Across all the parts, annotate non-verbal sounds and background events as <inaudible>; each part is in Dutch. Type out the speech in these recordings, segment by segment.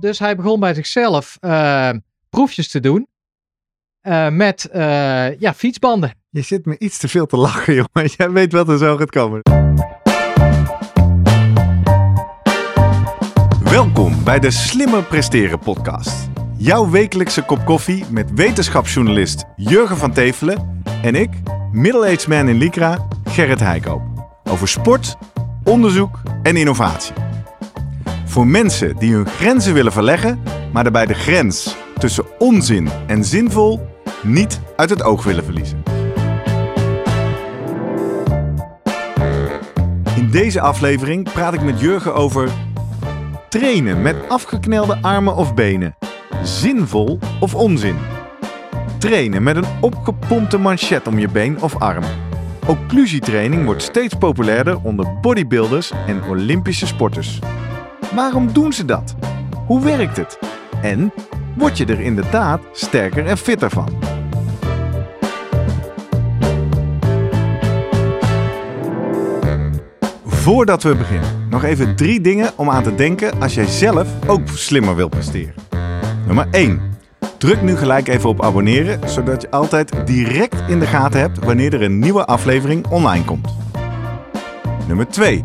Dus hij begon bij zichzelf eh, proefjes te doen eh, met eh, ja, fietsbanden. Je zit me iets te veel te lachen, <laughs> jongen. Jij weet wat er zo gaat komen. Welkom bij de Slimmer Presteren podcast. Jouw wekelijkse kop koffie met wetenschapsjournalist Jurgen van Tevelen en ik, middle-aged man in Lycra, Gerrit Heikoop. Over sport, onderzoek en innovatie. Voor mensen die hun grenzen willen verleggen, maar daarbij de grens tussen onzin en zinvol niet uit het oog willen verliezen. In deze aflevering praat ik met Jurgen over trainen met afgeknelde armen of benen. Zinvol of onzin? Trainen met een opgepompte manchet om je been of arm. Occlusietraining wordt steeds populairder onder bodybuilders en Olympische sporters. Waarom doen ze dat? Hoe werkt het? En word je er inderdaad sterker en fitter van? Voordat we beginnen, nog even drie dingen om aan te denken als jij zelf ook slimmer wilt presteren. Nummer 1. Druk nu gelijk even op abonneren, zodat je altijd direct in de gaten hebt wanneer er een nieuwe aflevering online komt. Nummer 2.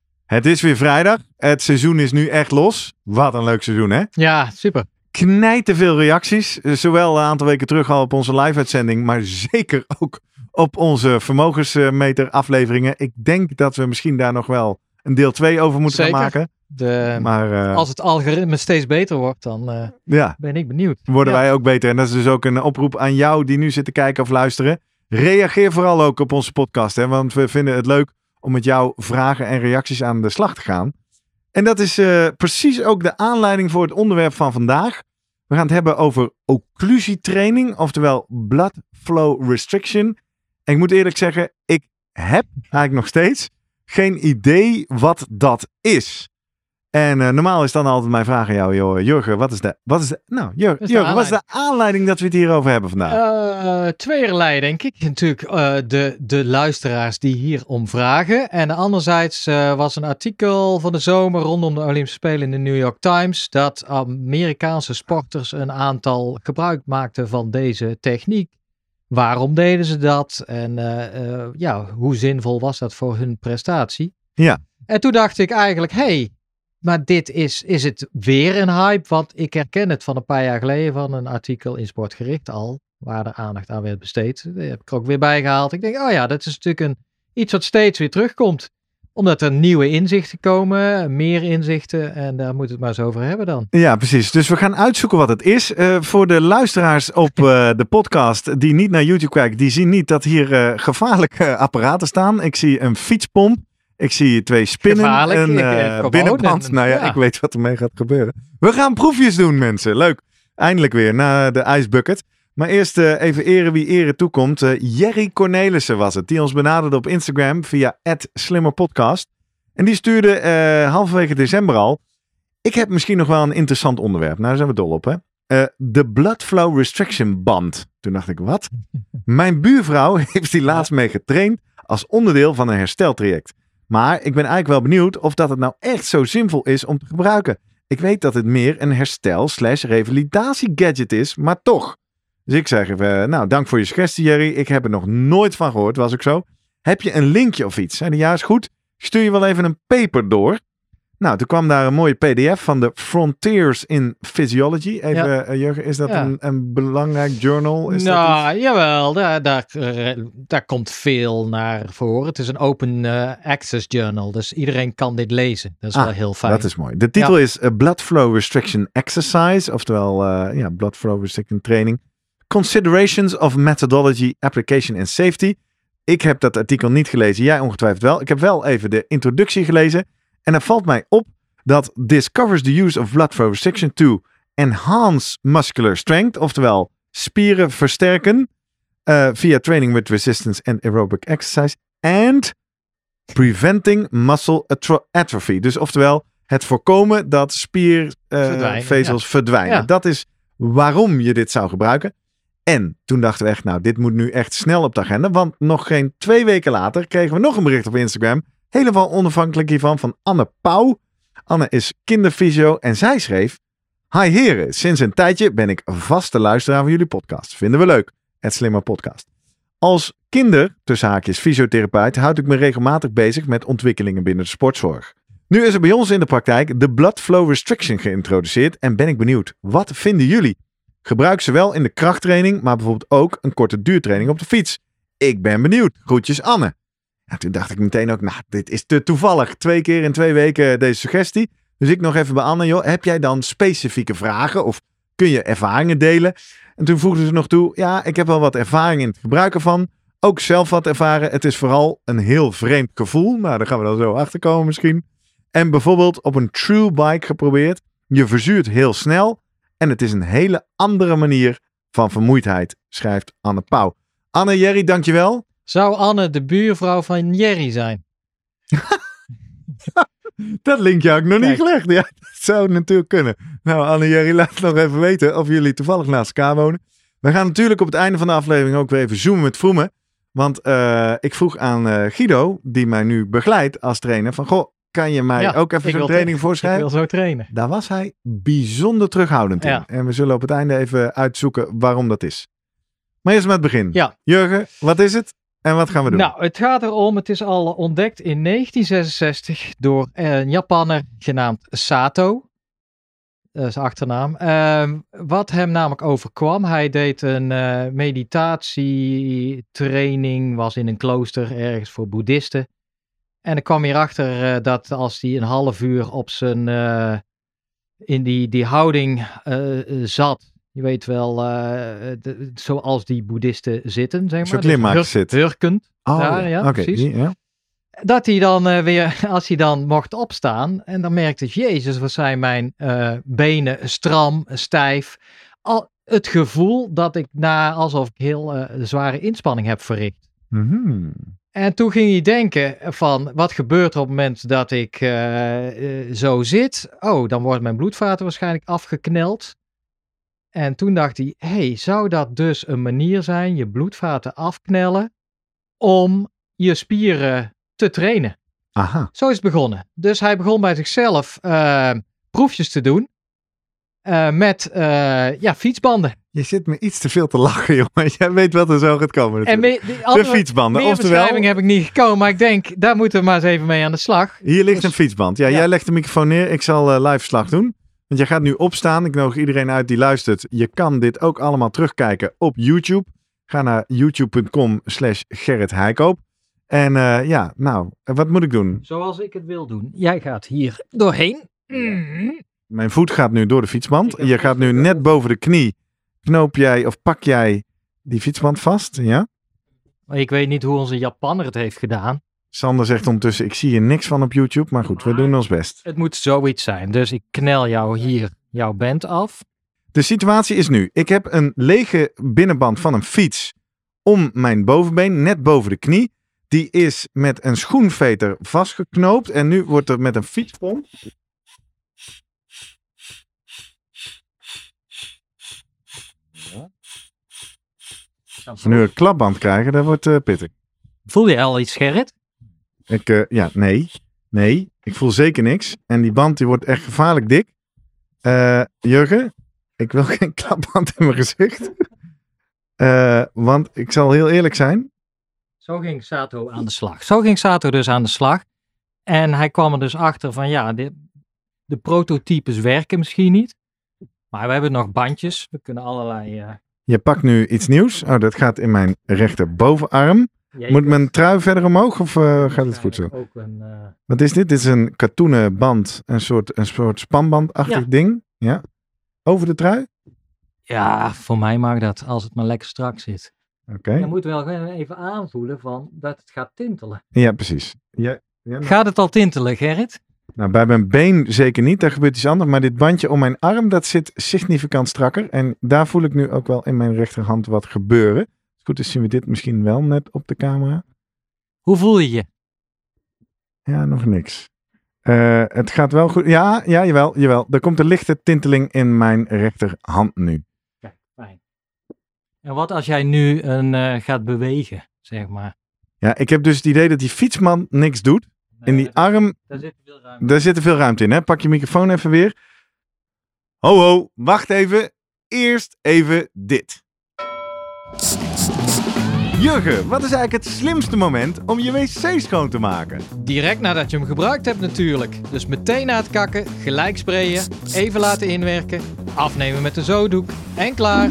Het is weer vrijdag. Het seizoen is nu echt los. Wat een leuk seizoen, hè? Ja, super. Knijten veel reacties. Zowel een aantal weken terug al op onze live-uitzending, maar <laughs> zeker ook op onze vermogensmeter afleveringen. Ik denk dat we misschien daar nog wel een deel 2 over moeten gaan maken. De, Maar eh, als het algoritme steeds beter wordt, dan eh, ja, ben ik benieuwd. worden Ja. wij ook beter. En dat is dus ook een oproep aan jou die nu zit te kijken of luisteren. Reageer vooral ook op onze podcast, hè, want we vinden het leuk om met jouw vragen en reacties aan de slag te gaan. En dat is eh, precies ook de aanleiding voor het onderwerp van vandaag. We gaan het hebben over occlusietraining, oftewel blood flow restriction. En ik moet eerlijk zeggen, ik heb eigenlijk nog steeds geen idee wat dat is. En eh, normaal is dan altijd mijn vraag aan jou, joh, Jurgen, wat is de, wat is de, nou, Jur- is de Jurgen, wat is de aanleiding dat we het hierover hebben vandaag? Eh tweeërlei, denk ik. Natuurlijk eh, de, de luisteraars die hier om vragen. En anderzijds was een artikel van de zomer rondom de Olympische Spelen in de New York Times. Dat Amerikaanse sporters een aantal gebruik maakten van deze techniek. Waarom deden ze dat? En ja, hoe zinvol was dat voor hun prestatie? Ja. En toen dacht ik eigenlijk, hey, maar dit is, is het weer een hype? Want ik herken het van een paar jaar geleden van een artikel in Sportgericht al, waar de aandacht aan werd besteed. Die heb ik er ook weer bijgehaald. Ik denk, oh ja, dat is natuurlijk een, iets wat steeds weer terugkomt. Omdat er nieuwe inzichten komen, meer inzichten. En daar moeten we het maar eens over hebben dan. Ja, precies. Dus we gaan uitzoeken wat het is. Eh, voor de luisteraars op eh, <laughs> de podcast die niet naar YouTube kijken, die zien niet dat hier eh, gevaarlijke apparaten staan. Ik zie een fietspomp. Ik zie twee spinnen, Gevaarlijk, een eh, eh, binnenband. nou ja, ja. ik weet wat ermee gaat gebeuren. We gaan proefjes doen, mensen. Leuk. Eindelijk weer naar de ijsbucket. Maar eerst eh, even eren wie eren toekomt. Jerry Cornelissen was het, die ons benaderde op Instagram via @slimmerpodcast. En die stuurde halverwege december al. Ik heb misschien nog wel een interessant onderwerp. Nou, daar zijn we dol op, hè? De Blood Flow Restriction Band. Toen dacht ik, wat? <laughs> Mijn buurvrouw <laughs> heeft die laatst mee getraind als onderdeel van een hersteltraject. Maar ik ben eigenlijk wel benieuwd of dat het nou echt zo zinvol is om te gebruiken. Ik weet dat het meer een herstel slash revalidatie gadget is, maar toch. Dus ik zeg even, nou dank voor je suggestie Jerry. Ik heb er nog nooit van gehoord, was ik zo. Heb je een linkje of iets? Hij, ja is goed. Stuur je wel even een paper door. Nou, toen kwam daar een mooie pdf van de Frontiers in Physiology. Even, Ja. eh, Jurgen, is dat Ja. een, een belangrijk journal? Is dat nou, jawel, daar, daar, eh, daar komt veel naar voren. Het is een open eh, access journal, dus iedereen kan dit lezen. Dat is Ah, wel heel fijn. Dat is mooi. De titel is Blood Flow Restriction Exercise, oftewel ja, Blood Flow Restriction Training. Considerations of Methodology, Application and Safety. Ik heb dat artikel niet gelezen, jij ongetwijfeld wel. Ik heb wel even de introductie gelezen. En er valt mij op dat this covers the use of blood flow restriction to enhance muscular strength, oftewel spieren versterken uh, via training with resistance and aerobic exercise. And preventing muscle atrophy. Dus oftewel het voorkomen dat spiervezels uh, verdwijnen. Ja. Dat is waarom je dit zou gebruiken. En toen dachten we echt, nou, dit moet nu echt snel op de agenda. Want nog geen twee weken later kregen we nog een bericht op Instagram. Helemaal onafhankelijk hiervan van Anne Pauw. Anne is kinderfysio en zij schreef... Hi heren, sinds een tijdje ben ik vaste luisteraar van jullie podcast. Vinden we leuk. Het Slimmer Podcast. Als kinder, tussen haakjes fysiotherapeut, houd ik me regelmatig bezig met ontwikkelingen binnen de sportzorg. Nu is er bij ons in de praktijk de Blood Flow Restriction geïntroduceerd en ben ik benieuwd. Wat vinden jullie? Gebruik ze wel in de krachttraining, maar bijvoorbeeld ook een korte duurtraining op de fiets. Ik ben benieuwd. Groetjes Anne. Ja, toen dacht ik meteen ook, nou, dit is te toevallig. Twee keer in twee weken deze suggestie. Dus ik nog even bij Anne, joh, heb jij dan specifieke vragen of kun je ervaringen delen? En toen voegde ze nog toe, ja, ik heb wel wat ervaring in het gebruiken van. Ook zelf wat ervaren. Het is vooral een heel vreemd gevoel. Nou, daar gaan we dan zo achter komen misschien. En bijvoorbeeld op een true bike geprobeerd. Je verzuurt heel snel. En het is een hele andere manier van vermoeidheid, schrijft Anne Pauw. Anne, Jerry, dankjewel. Zou Anne de buurvrouw van Jerry zijn? <laughs> dat linkje had ik nog niet gelegd. Ja, dat zou natuurlijk kunnen. Nou, Anne Jerry, laat nog even weten of jullie toevallig naast elkaar wonen. We gaan natuurlijk op het einde van de aflevering ook weer even zoomen met Vroemen. Want uh, ik vroeg aan uh, Guido, die mij nu begeleidt als trainer, van goh, kan je mij ook even zo'n training voorschrijven? Ik wil zo trainen. Daar was hij bijzonder terughoudend in. En we zullen op het einde even uitzoeken waarom dat is. Maar eerst met het begin. Ja. Jurgen, wat is het? En wat gaan we doen? Nou, het gaat erom, het is al ontdekt in 1966 door een Japanner genaamd Sato. Dat is achternaam. Uh, wat hem namelijk overkwam, hij deed een uh, meditatietraining, was in een klooster ergens voor boeddhisten. En ik kwam hierachter uh, dat als hij een half uur op zijn, uh, in die, die houding zat, je weet wel, de, zoals die boeddhisten zitten, zeg maar. Zo klimmaak dus zit. Hurkend. Oh, daar, ja, okay, precies. ja. Dat hij dan uh, weer, <laughs> als hij dan mocht opstaan, en dan merkte jezus, wat zijn mijn uh, benen stram, stijf. Al, het gevoel dat ik na, alsof ik heel uh, zware inspanning heb verricht. Mm -hmm. En toen ging hij denken van, wat gebeurt er op het moment dat ik zo zit? Oh, dan wordt mijn bloedvaten waarschijnlijk afgekneld. En toen dacht hij, hey, zou dat dus een manier zijn, je bloedvaten afknellen, om je spieren te trainen? Aha. Zo is het begonnen. Dus hij begon bij zichzelf uh, proefjes te doen uh, met uh, ja, fietsbanden. Je zit me iets te veel te lachen, <laughs> jongen. Jij weet wat er zo gaat komen. En me, de fietsbanden. Meer beschrijving heb ik niet gekomen, maar ik denk, daar moeten we maar eens even mee aan de slag. Hier ligt dus, een fietsband. Ja, ja, jij legt de microfoon neer. Ik zal live slag doen. Want jij gaat nu opstaan. Ik nodig iedereen uit die luistert. Je kan dit ook allemaal terugkijken op YouTube. Ga naar youtube.com slash Gerrit Heikoop. En uh, ja, nou, wat moet ik doen? Zoals ik het wil doen. Jij gaat hier doorheen. Mm. Mijn voet gaat nu door de fietsband. Je gaat nu net boven de knie. Knoop jij of pak jij die fietsband vast? Ja? Ik weet niet hoe onze Japanner het heeft gedaan. Sander zegt ondertussen, ik zie er niks van op YouTube, maar goed, we doen ons best. Het moet zoiets zijn, dus ik knel jou hier jouw band af. De situatie is nu, ik heb een lege binnenband van een fiets om mijn bovenbeen, net boven de knie. Die is met een schoenveter vastgeknoopt en nu wordt er met een fietspomp Als we nu een klapband krijgen, dat wordt uh, pittig. Voel je al iets, Gerrit? Ik, uh, ja, nee. Nee, ik voel zeker niks. En die band die wordt echt gevaarlijk dik. Uh, Jurgen, ik wil <laughs> geen klapband in mijn gezicht. Uh, want ik zal heel eerlijk zijn. Zo ging Sato aan de slag. Zo ging Sato dus aan de slag. En hij kwam er dus achter van ja, de, de prototypes werken misschien niet. Maar we hebben nog bandjes. We kunnen allerlei... Uh... Je pakt nu iets nieuws. Oh, dat gaat in mijn rechterbovenarm. Moet mijn trui verder omhoog of uh, gaat het goed zo? Een, uh... Wat is dit? Dit is een katoenen band, een soort, een soort spanbandachtig ja. ding. Ja. Over de trui? Ja, voor mij mag dat, als het maar lekker strak zit. Oké. Okay. Je moet wel even aanvoelen van dat het gaat tintelen. Ja, precies. Ja, ja, Gaat het al tintelen, Gerrit? Nou, bij mijn been zeker niet. Daar gebeurt iets anders. Maar dit bandje om mijn arm, dat zit significant strakker. En daar voel ik nu ook wel in mijn rechterhand wat gebeuren. Het goed is zien we dit misschien wel net op de camera. Hoe voel je je? Ja, nog niks. Eh, het gaat wel goed. Ja, ja, jawel, jawel. Er komt een lichte tinteling in mijn rechterhand nu. Kijk, fijn. En wat als jij nu een, eh, gaat bewegen, zeg maar? Ja, ik heb dus het idee dat die fietsman niks doet. In die arm, Daar zit veel ruimte. daar zit er veel ruimte in. Hè? Pak je microfoon even weer. Ho, ho, wacht even. Eerst even dit. Jurgen, wat is eigenlijk het slimste moment om je wc schoon te maken? Direct nadat je hem gebruikt hebt natuurlijk. Dus meteen na het kakken, gelijk sprayen, even laten inwerken, afnemen met een zodoek en klaar.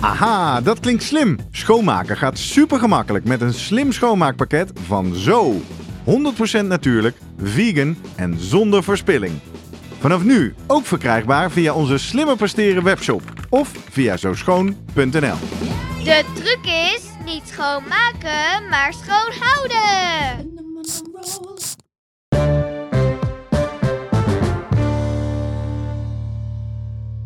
Aha, dat klinkt slim. Schoonmaken gaat super gemakkelijk met een slim schoonmaakpakket van Zo. 100% natuurlijk, vegan en zonder verspilling. Vanaf nu ook verkrijgbaar via onze slimmer presteren webshop of via zoschoon.nl. De truc is niet schoonmaken, maar schoon houden.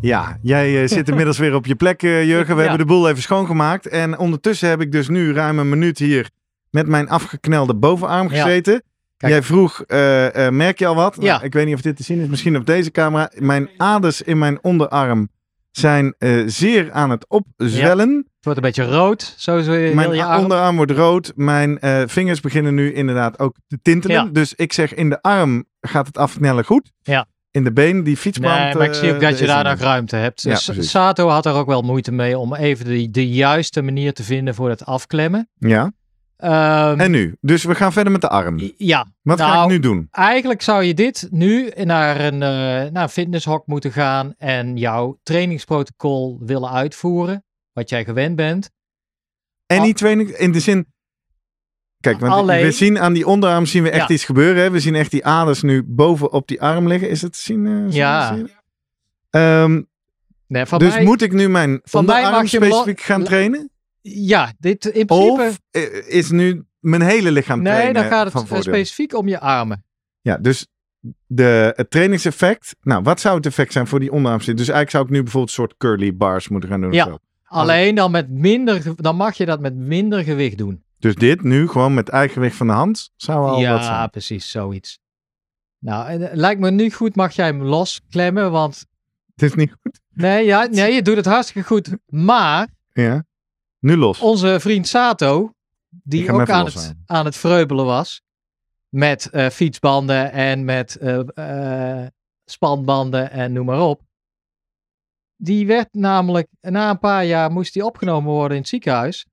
Ja, jij eh, zit inmiddels weer op je plek, eh, Jurgen. We Ja. hebben de boel even schoongemaakt. En ondertussen heb ik dus nu ruim een minuut hier met mijn afgeknelde bovenarm Ja. gezeten. Kijk. Jij vroeg, eh, eh, merk je al wat? Ja. Nou, ik weet niet of dit te zien is, misschien op deze camera. Mijn aders in mijn onderarm zijn eh, zeer aan het opzwellen. Het wordt een beetje rood, zo Mijn je arm. onderarm wordt rood. Mijn eh, vingers beginnen nu inderdaad ook te tintelen. Ja. Dus ik zeg, in de arm gaat het afknellen goed. Ja. In de been, die fietsband... Nee, maar ik zie ook eh, dat je daar nog ruimte hebt. Ja, Dus. Sato had er ook wel moeite mee om even de, de juiste manier te vinden voor het afklemmen. Ja. Ehm, En nu? Dus we gaan verder met de arm. ja, Wat ga nou, ik nu doen? Eigenlijk zou je dit nu naar een, eh naar een fitnesshok moeten gaan en jouw trainingsprotocol willen uitvoeren, wat jij gewend bent. En die training, in de zin... Kijk, want Alleen- we zien aan die onderarm zien we echt Ja. iets gebeuren. Hè? We zien echt die aders nu boven op die arm liggen. Is het te zien? eh, Ja. Ehm, Nee, van dus mij, moet ik nu mijn van mij mag je specifiek gaan trainen? Ja, dit in principe. Of eh, is nu mijn hele lichaam nee, trainen dan gaat het specifiek om je armen. Ja, dus de, het trainingseffect. Nou, wat zou het effect zijn voor die onderarm? Dus eigenlijk zou ik nu bijvoorbeeld een soort curly bars moeten gaan doen. Ja. Of zo. Alleen dan met minder, dan mag je dat met minder gewicht doen. Dus dit nu gewoon met eigen gewicht van de hand zou al wat ja, zijn. precies, zoiets. Nou, en, eh, lijkt me nu goed, mag jij hem losklemmen, want <laughs> Het is niet goed. nee, ja, <laughs> nee, je doet het hartstikke goed. Maar Ja. Nu los. onze vriend Sato, die ook aan het, aan het vreubelen was, met eh, fietsbanden en met eh, spanbanden en noem maar op. Die werd namelijk, na een paar jaar moest die opgenomen worden in het ziekenhuis.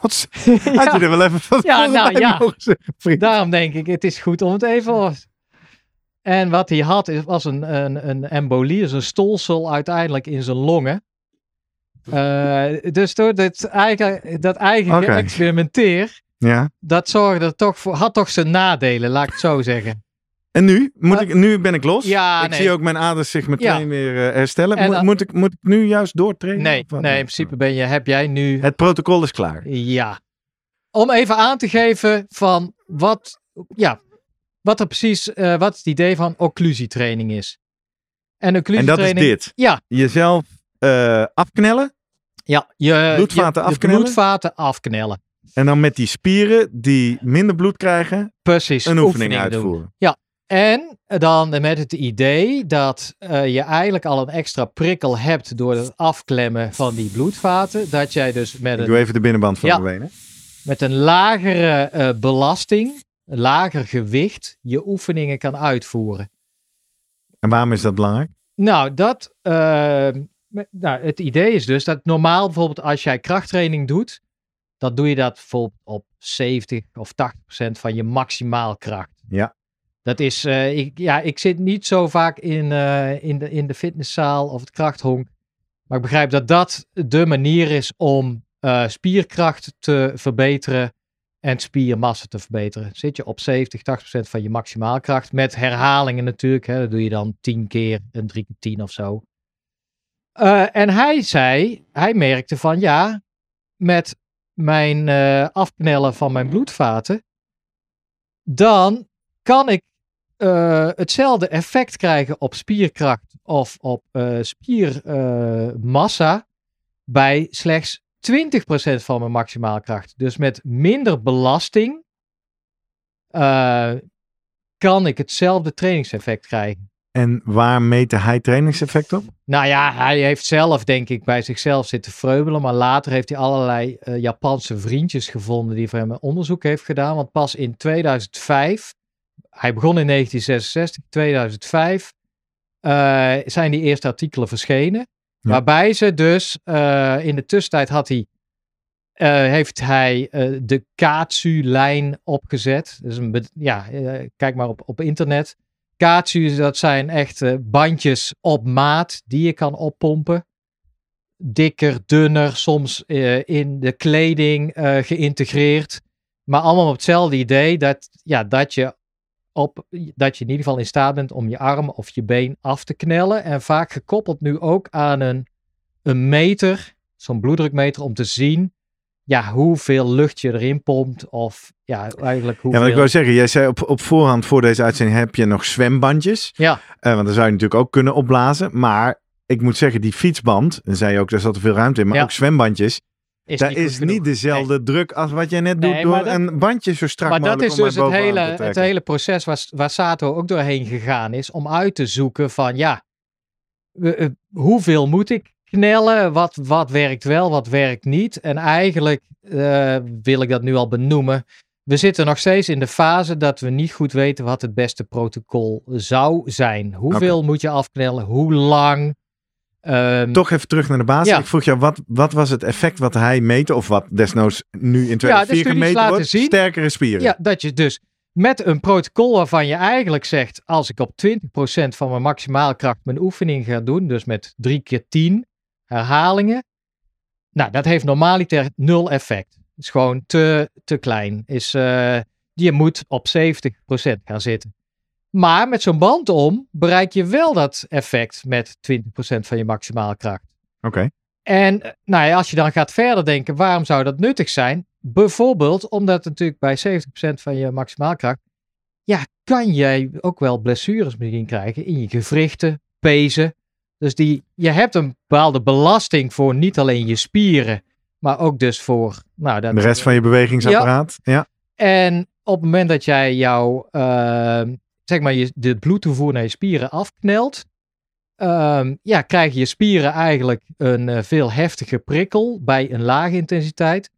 Wat <laughs> Ja. Had je er wel even van Ja, nou, ja. zeggen? Daarom denk ik, het is goed om het even. En wat hij had, is- was een, een, een embolie, dus een stolsel uiteindelijk in zijn longen. Eh, dus door dit eigen, dat eigen Oké. geëxperimenteer, Ja. dat zorgde toch voor, had toch zijn nadelen, laat ik het zo zeggen. En nu? Moet Maar- ik, nu ben ik los. Ja, ik nee. zie ook mijn aders zich meteen Ja. weer eh, herstellen. En Moet, dan- moet, ik, moet ik nu juist doortrainen? Nee, nee, in principe ben je, heb jij nu. Het protocol is klaar. Ja. Om even aan te geven van wat, ja, wat er precies, eh, wat het idee van occlusietraining is. En En dat is occlusietraining. dit. Ja, Jezelf eh, afknellen. Ja, je Bloedvaten je, afknellen? bloedvaten afknellen. En dan met die spieren die minder bloed krijgen, Precies. een oefening doen. uitvoeren. En dan met het idee dat eh, je eigenlijk al een extra prikkel hebt door het afklemmen van die bloedvaten. Dat jij dus met Ik doe even de binnenband van Ja. mijn benen. met een lagere eh, belasting, een lager gewicht, je oefeningen kan uitvoeren. En waarom is dat belangrijk? Nou, dat, eh, met- nou, het idee is dus dat normaal bijvoorbeeld als jij krachttraining doet, dan doe je dat bijvoorbeeld op 70 of 80 procent van je maximaal kracht. Ja. Dat is, eh, ik, ja, ik zit niet zo vaak in, eh, in, de, in de fitnesszaal of het krachthonk, maar ik begrijp dat dat de manier is om eh, spierkracht te verbeteren en spiermassa te verbeteren. Zit je op 70, 80 procent van je maximaalkracht, met herhalingen natuurlijk, hè, dat doe je dan 10 keer, een 3 keer 10 of zo. En hij zei, hij merkte van ja, met mijn afknellen van mijn bloedvaten, dan kan ik eh, hetzelfde effect krijgen op spierkracht of op eh, spiermassa bij slechts 20% van mijn maximale kracht. Dus met minder belasting eh, kan ik hetzelfde trainingseffect krijgen. En waar meet hij trainingseffect op? Nou ja, hij heeft zelf, denk ik, bij zichzelf zitten vreubelen. Maar later heeft hij allerlei eh, Japanse vriendjes gevonden die voor hem een onderzoek heeft gedaan. Want pas in 2005, hij begon in 1966, 2005, eh, zijn die eerste artikelen verschenen. Ja. Waarbij ze dus, eh, in de tussentijd had hij, eh, heeft hij de Katsu-lijn opgezet. Dus een, ja, kijk maar op, op internet. Katsu, dat zijn echt bandjes op maat die je kan oppompen. Dikker, dunner, soms in de kleding geïntegreerd. Maar allemaal op hetzelfde idee dat, ja, dat, je op, dat je in ieder geval in staat bent om je arm of je been af te knellen. En vaak gekoppeld nu ook aan een, een meter, zo'n bloeddrukmeter, om te zien ja, hoeveel lucht je erin pompt. Of ja, eigenlijk Ja, hoeveel... wat ik wou zeggen, jij zei op, op voorhand voor deze uitzending heb je nog zwembandjes. Ja. Eh, want dan zou je natuurlijk ook kunnen opblazen. Maar ik moet zeggen, die fietsband, dan zei je ook, daar zat er veel ruimte in. Maar Ja. ook zwembandjes, is daar niet goed is niet dezelfde druk als wat jij net doet Nee, door maar dat- een bandje zo strak Maar dat mogelijk is dus maar het hele, het hele proces waar, waar Sato ook doorheen gegaan is. Om uit te zoeken van ja, eh, hoeveel moet ik knellen? Wat, wat werkt wel, wat werkt niet? En eigenlijk eh, wil ik dat nu al benoemen. We zitten nog steeds in de fase dat we niet goed weten wat het beste protocol zou zijn. Hoeveel moet je afknellen? Hoe lang? Ehm, Toch even terug naar de basis. Ja. Ik vroeg jou, wat, wat was het effect wat hij meette? Of wat desnoods nu in 2004 studies gemeten wordt? zien- Sterkere spieren. Ja, dat je dus met een protocol waarvan je eigenlijk zegt, als ik op 20% van mijn maximale kracht mijn oefening ga doen, dus met 3 keer 10 herhalingen, nou, dat heeft normaliter nul effect. is gewoon te, te klein. Is, eh, je moet op 70% gaan zitten. Maar met zo'n band om bereik je wel dat effect met 20% van je maximale kracht. Oké. En eh, nou ja, als je dan gaat verder denken, waarom zou dat nuttig zijn? Bijvoorbeeld omdat natuurlijk bij 70% van je maximaalkracht, ja, kan jij ook wel blessures misschien krijgen in je gewrichten, pezen. Dus die, je hebt een bepaalde belasting voor niet alleen je spieren, maar ook dus voor nou, dat, De rest van je bewegingsapparaat. Ja. en op het moment dat jij jouw, ehm, zeg maar, je, de bloedtoevoer naar je spieren afknelt, ehm, ja, krijgen je spieren eigenlijk een eh, veel heftiger prikkel bij een lage intensiteit.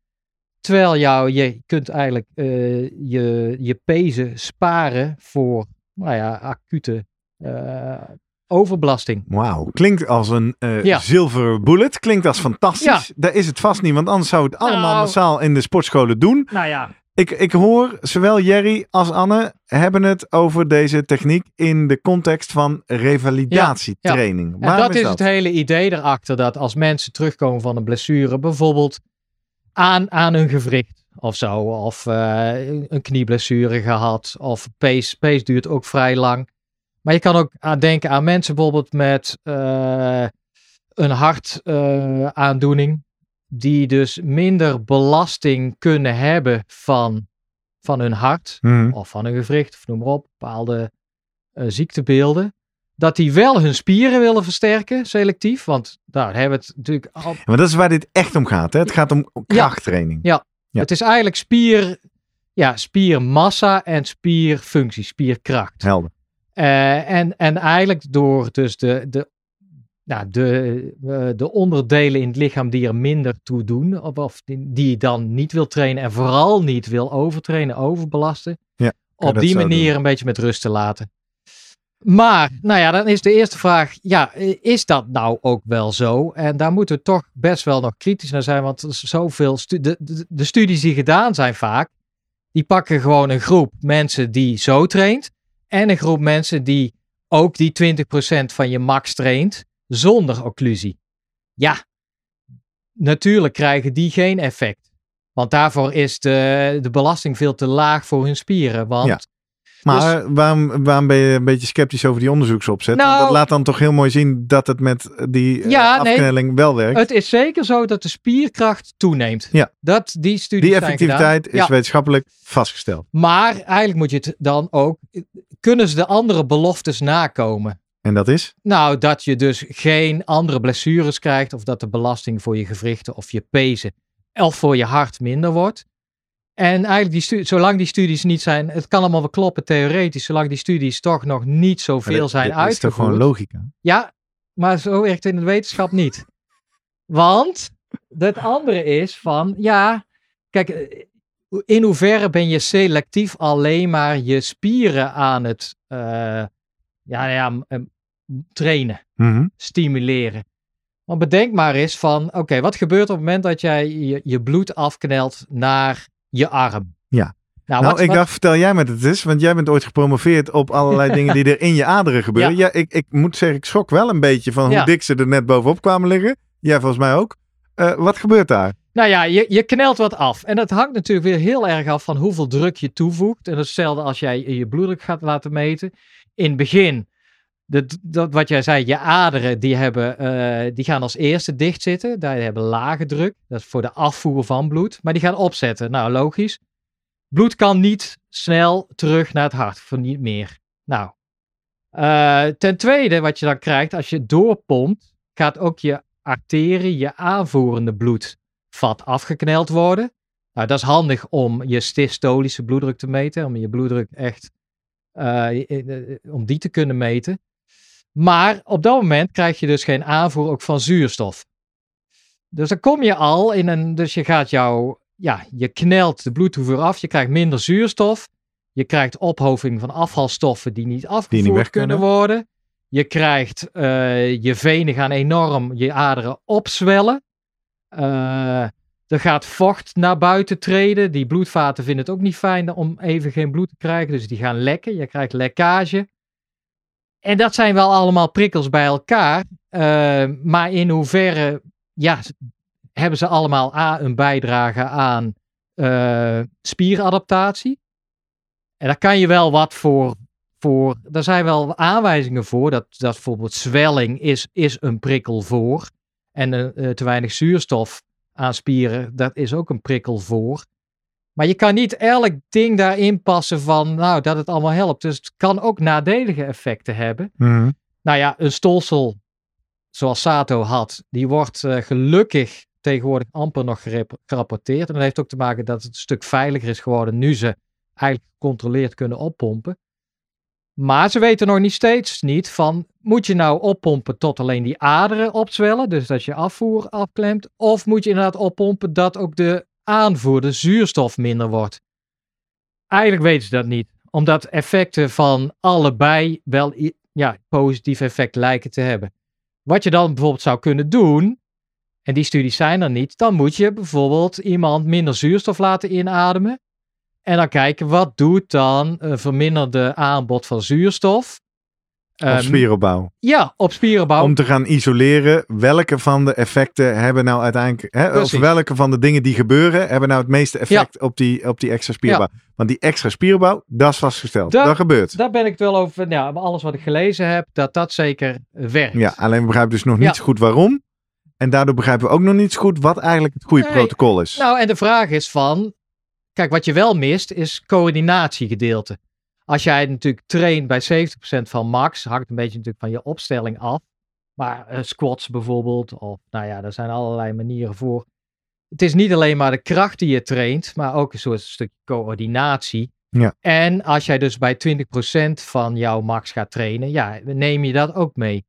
Terwijl jou, je kunt eigenlijk eh, je, je pezen sparen voor, nou ja, acute eh, overbelasting. Wauw. Klinkt als een eh, Ja. zilveren bullet. Klinkt als fantastisch. Ja. Daar is het vast niet, want anders zou het allemaal Nou. massaal in de sportscholen doen. Nou ja, Ik, ik hoor zowel Jerry als Anne hebben het over deze techniek in de context van revalidatietraining. En Waarom dat is het hele idee erachter, dat als mensen terugkomen van een blessure, bijvoorbeeld aan, aan een gewricht of zo, of eh, een knieblessure gehad, of pace, pace duurt ook vrij lang. Maar je kan ook aan denken aan mensen bijvoorbeeld met eh, een hartaandoening, die dus minder belasting kunnen hebben van, van hun hart Mhm. of van een gewricht, of noem maar op, bepaalde eh, ziektebeelden. Dat die wel hun spieren willen versterken, selectief. Want nou, daar hebben we het natuurlijk al. Maar dat is waar dit echt om gaat. Hè? Het gaat om krachttraining. Ja. Het is eigenlijk spier, ja, spiermassa en spierfunctie, spierkracht. Helder. Eh, en, en eigenlijk door dus de, de, nou, de, eh, de onderdelen in het lichaam die er minder toe doen, of, of die, die je dan niet wil trainen en vooral niet wil overtrainen, overbelasten, Ja, op die manier doen. een beetje met rust te laten. Maar, nou ja, dan is de eerste vraag, ja, is dat nou ook wel zo? En daar moeten we toch best wel nog kritisch naar zijn, want zoveel, stu- de, de, de studies die gedaan zijn vaak, die pakken gewoon een groep mensen die zo traint en een groep mensen die ook die 20% van je max traint zonder occlusie. Ja, natuurlijk krijgen die geen effect. Want daarvoor is de, de belasting veel te laag voor hun spieren. Want Ja. Maar waarom, waarom ben je een beetje sceptisch over die onderzoeksopzet? Want Nou- dat laat dan toch heel mooi zien dat het met die eh, Ja, afknelling wel werkt. Het is zeker zo dat de spierkracht toeneemt. Ja. Dat die studies die effectiviteit is Ja. wetenschappelijk vastgesteld. Maar eigenlijk moet je het dan ook. Kunnen ze de andere beloftes nakomen? En dat is? Nou, dat je dus geen andere blessures krijgt. Of dat de belasting voor je gewrichten of je pezen. of voor je hart minder wordt. En eigenlijk, die zolang die studies niet zijn. Het kan allemaal wel kloppen theoretisch. Zolang die studies toch nog niet zoveel dit- zijn dit is toch uitgevoerd. gewoon logica? Ja, maar zo werkt het in de wetenschap niet. Want het andere is van, ja, kijk, eh, in hoeverre ben je selectief alleen maar je spieren aan het eh, ja, ja, m- m- trainen, Mhm. stimuleren. Want bedenk maar eens van, oké, wat gebeurt op het moment dat jij je, je bloed afknelt naar je arm? Ja. Nou, Nou, wat- ik wat- dacht, vertel jij me het eens, want jij bent ooit gepromoveerd op allerlei <laughs> dingen die er in je aderen gebeuren. Ja, ik, ik moet zeggen, ik schrok wel een beetje van hoe Ja. dik ze er net bovenop kwamen liggen. Jij volgens mij ook. Eh, wat gebeurt daar? Nou ja, je, je knelt wat af. En dat hangt natuurlijk weer heel erg af van hoeveel druk je toevoegt. En dat is hetzelfde als jij je bloeddruk gaat laten meten. In het begin, dat, wat jij zei, je aderen die, hebben, eh, die gaan als eerste dicht zitten. Daar hebben lage druk. Dat is voor de afvoer van bloed. Maar die gaan opzetten. Nou, logisch. Bloed kan niet snel terug naar het hart. Voor niet meer. Nou. eh, ten tweede, wat je dan krijgt, als je doorpompt, gaat ook je arterie, je aanvoerende bloedvat afgekneld worden. Nou, dat is handig om je systolische bloeddruk te meten, om je bloeddruk echt, om die te kunnen meten. Maar op dat moment krijg je dus geen aanvoer ook van zuurstof. Dus dan kom je al in een, dus je gaat jouw, ja, je knelt de bloedtoevoer af, je krijgt minder zuurstof. Je krijgt ophoping van afvalstoffen die niet afgevoerd weg kunnen kunnen. worden. Je krijgt, eh, je venen gaan enorm, je aderen opzwellen. Eh, er gaat vocht naar buiten treden. Die bloedvaten vinden het ook niet fijn om even geen bloed te krijgen. Dus die gaan lekken. Je krijgt lekkage. En dat zijn wel allemaal prikkels bij elkaar. eh, maar in hoeverre ja, hebben ze allemaal A, een bijdrage aan eh, spieradaptatie? En daar kan je wel wat voor. voor daar zijn wel aanwijzingen voor. Dat, dat bijvoorbeeld zwelling is, is een prikkel voor. En eh, te weinig zuurstof aan spieren, dat is ook een prikkel voor. Maar je kan niet elk ding daarin passen van, nou, dat het allemaal helpt. Dus het kan ook nadelige effecten hebben. Mhm. Nou ja, een stolsel zoals Sato had, die wordt eh, gelukkig tegenwoordig amper nog gerapporteerd. En dat heeft ook te maken dat het een stuk veiliger is geworden nu ze eigenlijk gecontroleerd kunnen oppompen. Maar ze weten nog niet steeds niet van, moet je nou oppompen tot alleen die aderen opzwellen, dus dat je afvoer afklemt, of moet je inderdaad oppompen dat ook de aanvoer, de zuurstof minder wordt? Eigenlijk weten ze dat niet, omdat effecten van allebei wel ja, positief effect lijken te hebben. Wat je dan bijvoorbeeld zou kunnen doen, en die studies zijn er niet, dan moet je bijvoorbeeld iemand minder zuurstof laten inademen. En dan kijken, wat doet dan een verminderde aanbod van zuurstof? Of Ehm, spieropbouw. Ja, op spierenbouw. Om te gaan isoleren welke van de effecten hebben nou uiteindelijk, hè, of welke van de dingen die gebeuren, hebben nou het meeste effect op, die, op die extra spierbouw. Want die extra spierbouw, dat is vastgesteld. Da- dat gebeurt. Daar ben ik het wel over, ja, alles wat ik gelezen heb, dat dat zeker werkt. Ja, alleen we begrijpen dus nog niet Ja. goed waarom. En daardoor begrijpen we ook nog niet zo goed wat eigenlijk het goede Nee. protocol is. Nou, en de vraag is van, kijk, wat je wel mist is coördinatiegedeelte. Als jij natuurlijk traint bij 70% van max, hangt een beetje natuurlijk van je opstelling af. Maar eh, squats bijvoorbeeld, of nou ja, er zijn allerlei manieren voor. Het is niet alleen maar de kracht die je traint, maar ook een soort stuk coördinatie. Ja. En als jij dus bij 20% van jouw max gaat trainen, ja, neem je dat ook mee.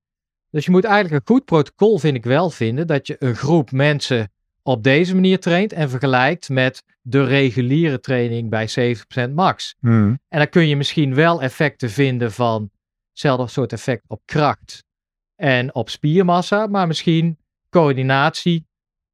Dus je moet eigenlijk een goed protocol, vind ik wel, vinden dat je een groep mensen op deze manier traint en vergelijkt met de reguliere training bij 70% max. Hmm. En dan kun je misschien wel effecten vinden van hetzelfde soort effect op kracht en op spiermassa, maar misschien coördinatie,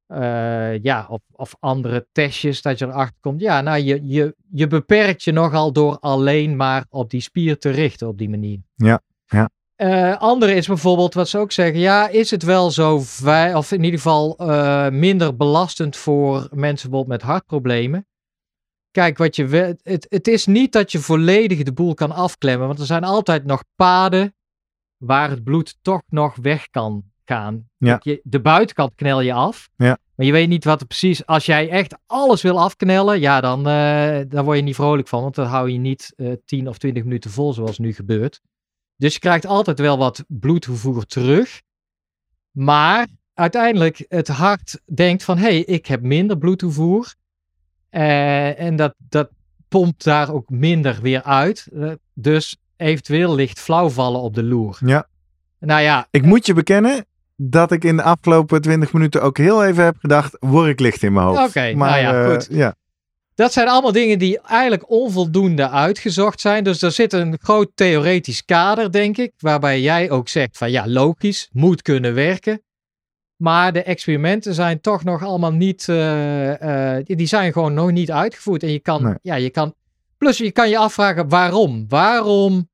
eh, ja, of, of andere testjes dat je erachter komt. Ja, nou, je, je, je beperkt je nogal door alleen maar op die spier te richten op die manier. Ja, ja. Eh, andere is bijvoorbeeld wat ze ook zeggen. Ja, is het wel zo, of in ieder geval eh, minder belastend voor mensen bijvoorbeeld met hartproblemen? kijk, wat je het, het is niet dat je volledig de boel kan afklemmen, want er zijn altijd nog paden waar het bloed toch nog weg kan gaan. Ja. Je, de buitenkant knel je af, Ja. maar je weet niet wat er precies. Als jij echt alles wil afknellen, ja, dan, eh, dan word je niet vrolijk van, want dan hou je niet eh 10 of 20 minuten vol, zoals nu gebeurt. Dus je krijgt altijd wel wat bloedtoevoer terug. Maar uiteindelijk het hart denkt van, hé, hey, ik heb minder bloedtoevoer. Eh, en dat, dat pompt daar ook minder weer uit. Eh, dus eventueel ligt flauwvallen op de loer. Ja. Nou ja, Ik moet je bekennen dat ik in de afgelopen 20 minuten ook heel even heb gedacht, word ik licht in mijn hoofd. Oké, maar nou ja, eh, goed. ja. Dat zijn allemaal dingen die eigenlijk onvoldoende uitgezocht zijn. Dus er zit een groot theoretisch kader, denk ik, waarbij jij ook zegt van ja, logisch, moet kunnen werken. Maar de experimenten zijn toch nog allemaal niet, eh, eh, die die zijn gewoon nog niet uitgevoerd. En je kan, Nee. ja, je kan, plus je kan je afvragen waarom. Waarom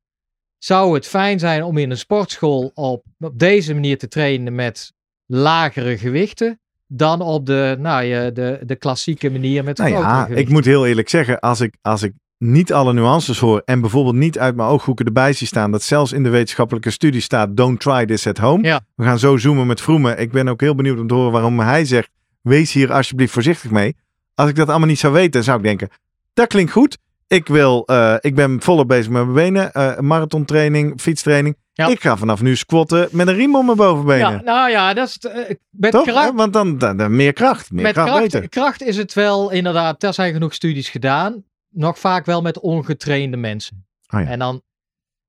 zou het fijn zijn om in een sportschool op, op deze manier te trainen met lagere gewichten dan op de, nou de, de klassieke manier met Nou ja, ik moet heel eerlijk zeggen, als ik, als ik niet alle nuances hoor en bijvoorbeeld niet uit mijn ooghoeken erbij zie staan, dat zelfs in de wetenschappelijke studie staat, don't try this at home. Ja. We gaan zo zoomen met Vroemen. Ik ben ook heel benieuwd om te horen waarom hij zegt, wees hier alsjeblieft voorzichtig mee. Als ik dat allemaal niet zou weten, zou ik denken, dat klinkt goed. Ik, wil, eh, ik ben volop bezig met mijn benen, eh marathontraining, fietstraining. Ja. Ik ga vanaf nu squatten met een riem om mijn bovenbenen. Ja, nou ja, dat is het, eh, met Toch? kracht. Want dan, dan, dan meer kracht. Meer met kracht, kracht, beter. kracht is het wel inderdaad, er zijn genoeg studies gedaan. Nog vaak wel met ongetrainde mensen. Oh ja. En dan,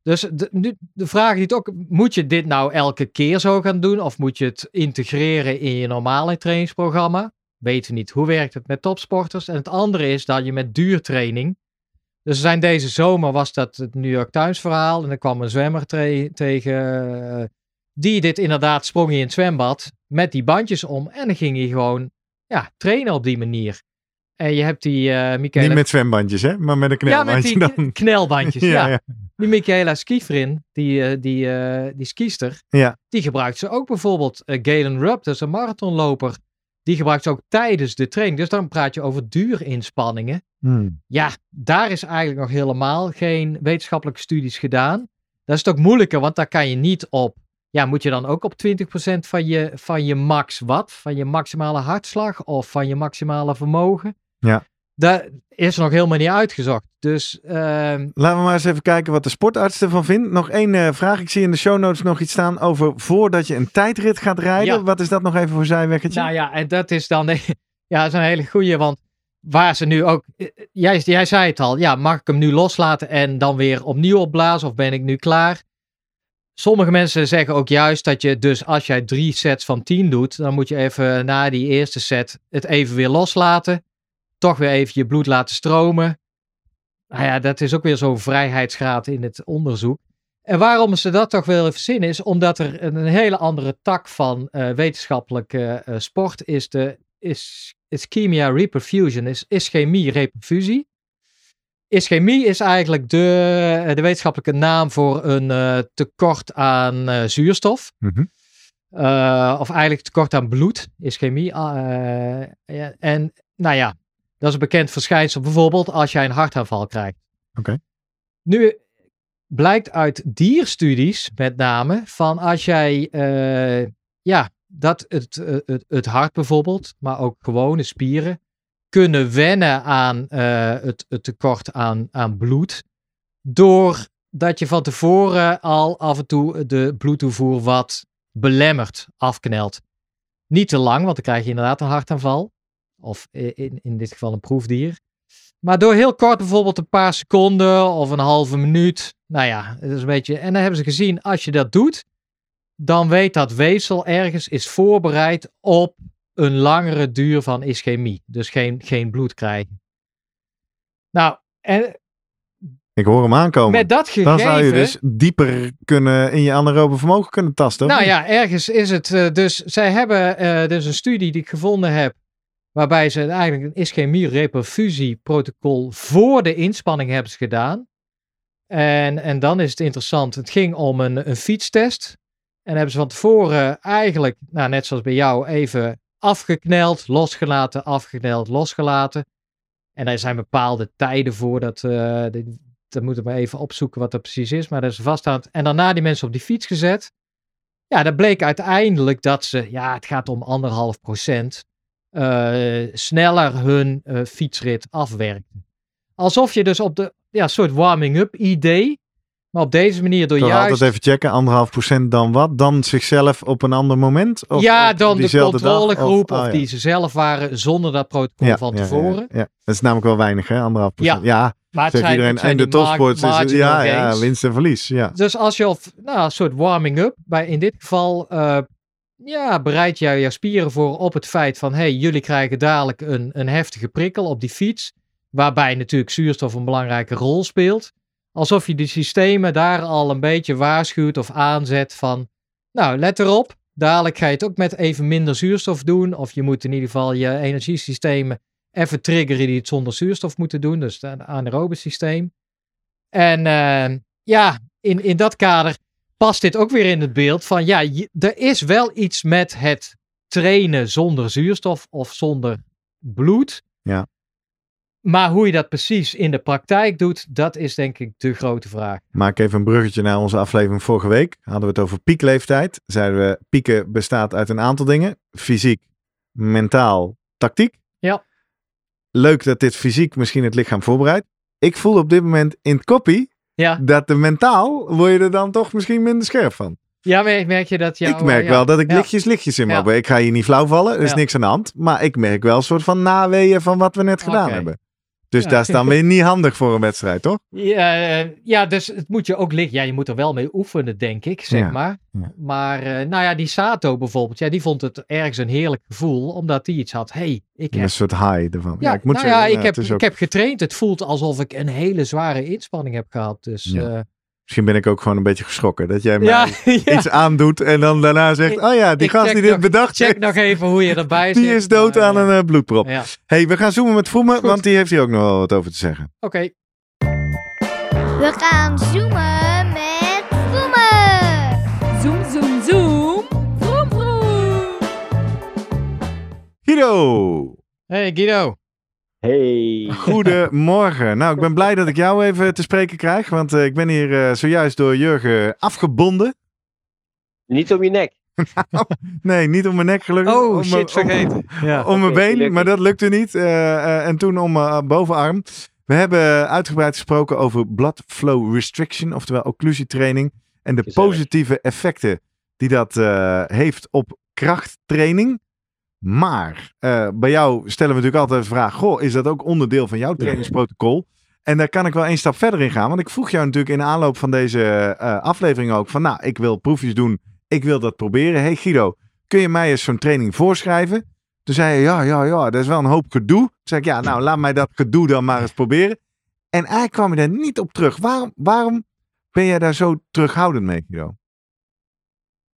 dus de, nu, de vraag die ook, moet je dit nou elke keer zo gaan doen? Of moet je het integreren in je normale trainingsprogramma? Weten we niet. Hoe werkt het met topsporters? En het andere is dat je met duurtraining. Dus zijn deze zomer was dat het New York Times verhaal. En er kwam een zwemmer tegen. eh, die dit inderdaad sprong in het zwembad. Met die bandjes om. En dan ging hij gewoon ja, trainen op die manier. En je hebt die eh Michaela... Niet met zwembandjes, hè? Maar met een ja, met knelbandje die dan. <laughs> knelbandjes. <laughs> ja, Ja, ja. Die Michaela Skifrin, die, eh, die, die skiester, Ja. die gebruikt ze ook bijvoorbeeld. Galen Rupp, dat is een marathonloper. Die gebruikt ze ook tijdens de training. Dus dan praat je over duurinspanningen. Hmm. Ja, daar is eigenlijk nog helemaal geen wetenschappelijke studies gedaan. Dat is het ook moeilijker, want daar kan je niet op. Ja, moet je dan ook op 20% van je, van je max wat? Van je maximale hartslag of van je maximale vermogen? Ja. Dat is nog helemaal niet uitgezocht. Dus ehm, Laten we maar eens even kijken wat de sportarts ervan vindt. Nog één eh, vraag. Ik zie in de show notes nog iets staan over voordat je een tijdrit gaat rijden. Ja. Wat is dat nog even voor zijweggetje? Nou ja, en dat is dan. <laughs> Ja, dat is een hele goeie. Want waar ze nu ook. eh, Jij, jij zei het al. Ja, mag ik hem nu loslaten en dan weer opnieuw opblazen? Of ben ik nu klaar? Sommige mensen zeggen ook juist dat je dus als jij drie sets van tien doet, dan moet je even na die eerste set het even weer loslaten. Toch weer even je bloed laten stromen. Nou ja, dat is ook weer zo'n vrijheidsgraad in het onderzoek. En waarom ze dat toch willen verzinnen is omdat er een, een hele andere tak van eh, wetenschappelijke eh, sport is de is ischemia reperfusion, is ischemie reperfusie. Ischemie is eigenlijk de, eh, de wetenschappelijke naam voor een tekort aan zuurstof. Mhm. Of eigenlijk tekort aan bloed, ischemie. ja, en nou ja, dat is een bekend verschijnsel bijvoorbeeld als jij een hartaanval krijgt. Oké. Nu blijkt uit dierstudies met name van als jij, eh, ja, dat het, eh, het, het hart bijvoorbeeld, maar ook gewone spieren, kunnen wennen aan eh, het, het tekort aan, aan bloed. Doordat je van tevoren al af en toe de bloedtoevoer wat belemmert, afknelt. Niet te lang, want dan krijg je inderdaad een hartaanval. Of in, in dit geval een proefdier. Maar door heel kort, bijvoorbeeld een paar seconden of een halve minuut. Nou ja, het is een beetje. En dan hebben ze gezien, als je dat doet, dan weet dat weefsel ergens is voorbereid op een langere duur van ischemie. Dus geen, geen bloed krijgen. Nou, en Ik hoor hem aankomen. met dat gegeven... Dan zou je dus dieper kunnen in je anaerobe vermogen kunnen tasten. Nou niet? ja, ergens is het eh, dus. Zij hebben eh, dus een studie die ik gevonden heb. Waarbij ze eigenlijk een ischemie-reperfusieprotocol voor de inspanning hebben gedaan. En, en dan is het interessant. Het ging om een, een fietstest. En hebben ze van tevoren eigenlijk, nou, net zoals bij jou, even afgekneld, losgelaten, afgekneld, losgelaten. En er zijn bepaalde tijden voor. Dat, eh die- dat moeten we even opzoeken wat dat precies is. Maar dat is vaststaand. En daarna die mensen op die fiets gezet. Ja, dat bleek uiteindelijk dat ze, ja, het gaat om anderhalf procent, eh, sneller hun eh, fietsrit afwerkten. Alsof je dus op de, ja, soort warming-up idee, maar op deze manier door Toch juist... altijd even checken, anderhalf procent dan wat? Dan zichzelf op een ander moment? Of ja, dan de controlegroep of, ah, ja. die ze zelf waren zonder dat protocol Ja, van tevoren. Ja, dat is namelijk wel weinig, hè? Anderhalf procent. Ja, Maar het zijn, iedereen. het zijn En de topsports is het, ja, winst en verlies. Ja. Dus als je op nou, een soort warming-up, bij in dit geval, eh, ja, bereid jij je spieren voor op het feit van, hey, jullie krijgen dadelijk een, een heftige prikkel op die fiets, waarbij natuurlijk zuurstof een belangrijke rol speelt. Alsof je die systemen daar al een beetje waarschuwt of aanzet van, nou, let erop, dadelijk ga je het ook met even minder zuurstof doen, of je moet in ieder geval je energiesystemen even triggeren die het zonder zuurstof moeten doen, dus het anaerobe systeem. En eh, ja, in, in dat kader past dit ook weer in het beeld van ja, je- er is wel iets met het trainen zonder zuurstof of zonder bloed. Ja. Maar hoe je dat precies in de praktijk doet, dat is denk ik de grote vraag. Maak even een bruggetje naar onze aflevering vorige week. Hadden we het over piekleeftijd. Zeiden we, pieken bestaat uit een aantal dingen. Fysiek, mentaal, tactiek. Ja. Leuk dat dit fysiek misschien het lichaam voorbereidt. Ik voel op dit moment in het koppie Ja, dat de mentaal word je er dan toch misschien minder scherp van. ja merk, merk je dat jouw... ik merk ja, wel dat ik lichtjes lichtjes in me Ja. heb. Ik ga hier niet flauw vallen, er is Ja. niks aan de hand. Maar ik merk wel een soort van naweeën van wat we net gedaan hebben. Dus Ja. dat is dan <laughs> weer niet handig voor een wedstrijd, toch? Ja, eh, ja, dus het moet je ook liggen. Ja, je moet er wel mee oefenen, denk ik, zeg Ja, maar. ja. Maar, eh, nou ja, die Sato bijvoorbeeld, ja, die vond het ergens een heerlijk gevoel, omdat die iets had. hey, ik heb Een soort high ervan. Ja, ik moet nou zeggen, ik, heb, ook- ik heb getraind. Het voelt alsof ik een hele zware inspanning heb gehad. Dus Ja. Misschien ben ik ook gewoon een beetje geschrokken dat jij mij ja, <laughs> ja. iets aandoet en dan daarna zegt, Ik- oh ja, die gast check die dit nog- bedacht check heeft, nog even hoe je erbij <laughs> zit. die is dood maar, aan eh, een eh, bloedprop. Ja, hey, we gaan zoomen met Vroemen, want die heeft hier ook nog wel wat over te zeggen. oké. We gaan zoomen met Voemen. Zoom, zoom, zoom. Vroom, vroom. Guido, Hey Guido. Hey. goedemorgen. nou, ik ben blij dat ik jou even te spreken krijg, want eh, ik ben hier eh, zojuist door Jurgen afgebonden. Niet om je nek. <laughs> Nee, niet om mijn nek gelukkig. om Oh, mijn- shit, om- vergeten. Ja. om mijn Oké, been, gelukkig. maar dat lukte niet. Eh, eh, en toen om mijn bovenarm. We hebben uitgebreid gesproken over blood flow restriction, oftewel occlusietraining. En de positieve effecten die dat eh, heeft op krachttraining. Maar eh, bij jou stellen we natuurlijk altijd de vraag: Goh, is dat ook onderdeel van jouw trainingsprotocol? En daar kan ik wel één stap verder in gaan. Want ik vroeg jou natuurlijk in de aanloop van deze eh, aflevering ook: van nou, ik wil proefjes doen. Ik wil dat proberen. Hey Guido, kun je mij eens zo'n training voorschrijven? Toen zei je, ja, ja, ja, dat is wel een hoop gedoe. Toen zei ik, ja, nou, laat mij dat gedoe dan maar eens proberen. En eigenlijk kwam je daar niet op terug. Waarom, waarom ben jij daar zo terughoudend mee, Guido?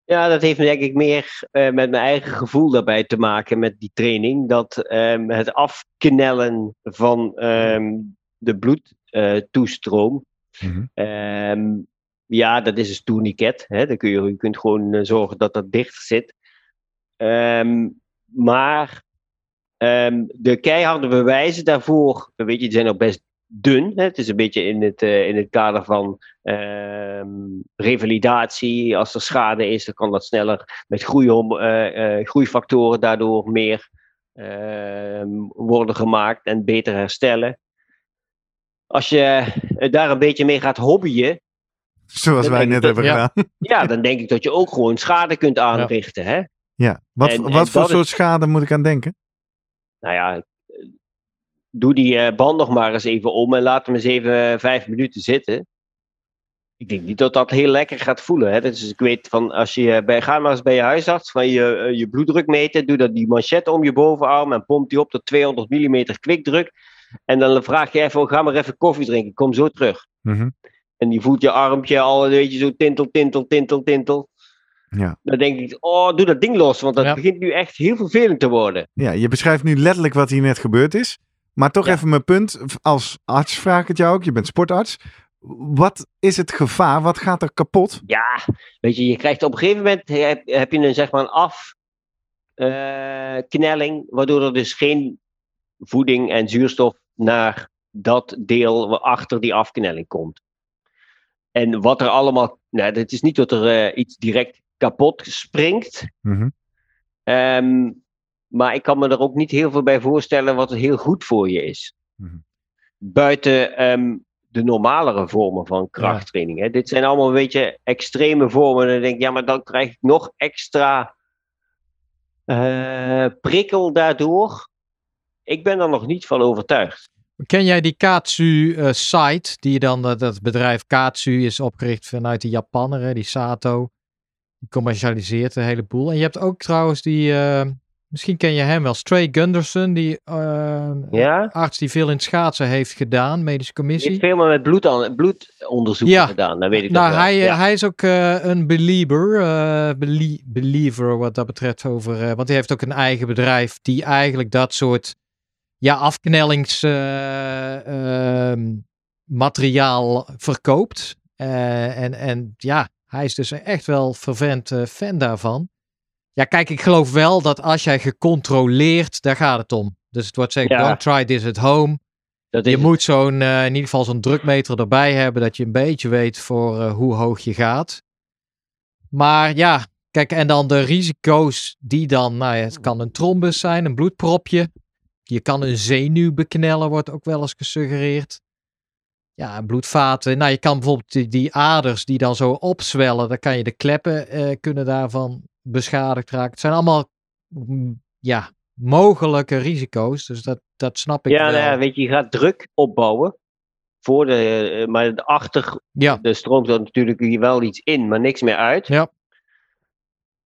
Ja, dat heeft denk ik meer eh, met mijn eigen gevoel daarbij te maken met die training. Dat ehm, het afknellen van ehm, de bloedtoestroom. Mhm. Ehm, ja, dat is een tourniquet. Hè? Dan kun je, je kunt gewoon eh, zorgen dat dat dicht zit. Maar de keiharde bewijzen daarvoor, weet je, die zijn ook best dun. Hè? Het is een beetje in het, eh, in het kader van ehm, revalidatie. Als er schade is, dan kan dat sneller met groeihorm- eh, eh, groeifactoren daardoor meer ehm, worden gemaakt en beter herstellen. Als je daar een beetje mee gaat hobbyen, Zoals wij net dat- hebben ja. gedaan. ja, dan denk ik dat je ook gewoon schade kunt aanrichten. Hè? Ja. Wat, En- en wat voor is- soort schade moet ik aan denken? Nou ja, doe die eh, band nog maar eens even om en laat hem eens even eh, vijf minuten zitten. Ik denk niet dat dat heel lekker gaat voelen. Hè? Dus ik weet van als je bij, ga maar eens bij je huisarts van je, eh, je bloeddruk meten. Doe dat die manchette om je bovenarm en pomp die op tot 200 mm kwikdruk. En dan vraag je even, oh, ga maar even koffie drinken, kom zo terug. Mhm. En die voelt je armpje al, weet je, zo tintel, tintel, tintel, tintel. Ja. Dan denk ik, oh, doe dat ding los, want dat Ja. begint nu echt heel vervelend te worden. ja, je beschrijft nu letterlijk wat hier net gebeurd is. Maar toch Ja. even mijn punt. Als arts vraag ik het jou ook. Je bent sportarts. Wat is het gevaar? Wat gaat er kapot? Ja, weet je, je krijgt op een gegeven moment heb, je een zeg maar een afknelling, waardoor er dus geen voeding en zuurstof naar dat deel achter die afknelling komt. En wat er allemaal, nou, het is niet dat er eh, iets direct kapot springt. Ehm, maar ik kan me er ook niet heel veel bij voorstellen wat heel goed voor je is. Mhm. Buiten ehm, de normalere vormen van krachttraining. Hè. Dit zijn allemaal een beetje extreme vormen. En dan denk ik, ja, maar dan krijg ik nog extra eh, prikkel daardoor. Ik ben er nog niet van overtuigd. Ken jij die Katsu eh, site? Die dan, dat- dat bedrijf Katsu is opgericht vanuit de Japaner, hè, die Sato. Die commercialiseert een heleboel. En je hebt ook trouwens die, eh, misschien ken je hem wel, Stray Gunderson, die eh, Ja? arts die veel in het schaatsen heeft gedaan, medische commissie. heeft veel met bloed aan, bloedonderzoeken Ja. gedaan, dat weet ik Nou, nog hij, eh, Ja. hij is ook eh, een believer, belie- believer wat dat betreft over, want hij heeft ook een eigen bedrijf die eigenlijk dat soort, ja, afknellings eh, ehm, verkoopt. En, en ja, hij is dus echt wel fervent eh, fan daarvan. Ja, kijk, ik geloof wel dat als jij gecontroleerd, daar gaat het om. Dus het wordt zeggen, Ja. don't try this at home. Dat Je moet zo'n, eh, in ieder geval zo'n drukmeter erbij hebben, dat je een beetje weet voor eh, hoe hoog je gaat. Maar ja, kijk, en dan de risico's die dan, nou ja, het kan een trombus zijn, een bloedpropje. Je kan een zenuw beknellen, wordt ook wel eens gesuggereerd. Ja, bloedvaten. Nou, je kan bijvoorbeeld die, die aders die dan zo opzwellen, dan kan je de kleppen eh, kunnen daarvan beschadigd raken. Het zijn allemaal, ja, mogelijke risico's. Dus dat, dat snap ik Ja, wel. nou ja, weet je, je gaat druk opbouwen. Voor de, eh, maar achter ja. de stroomt er natuurlijk hier wel iets in, maar niks meer uit. Ja.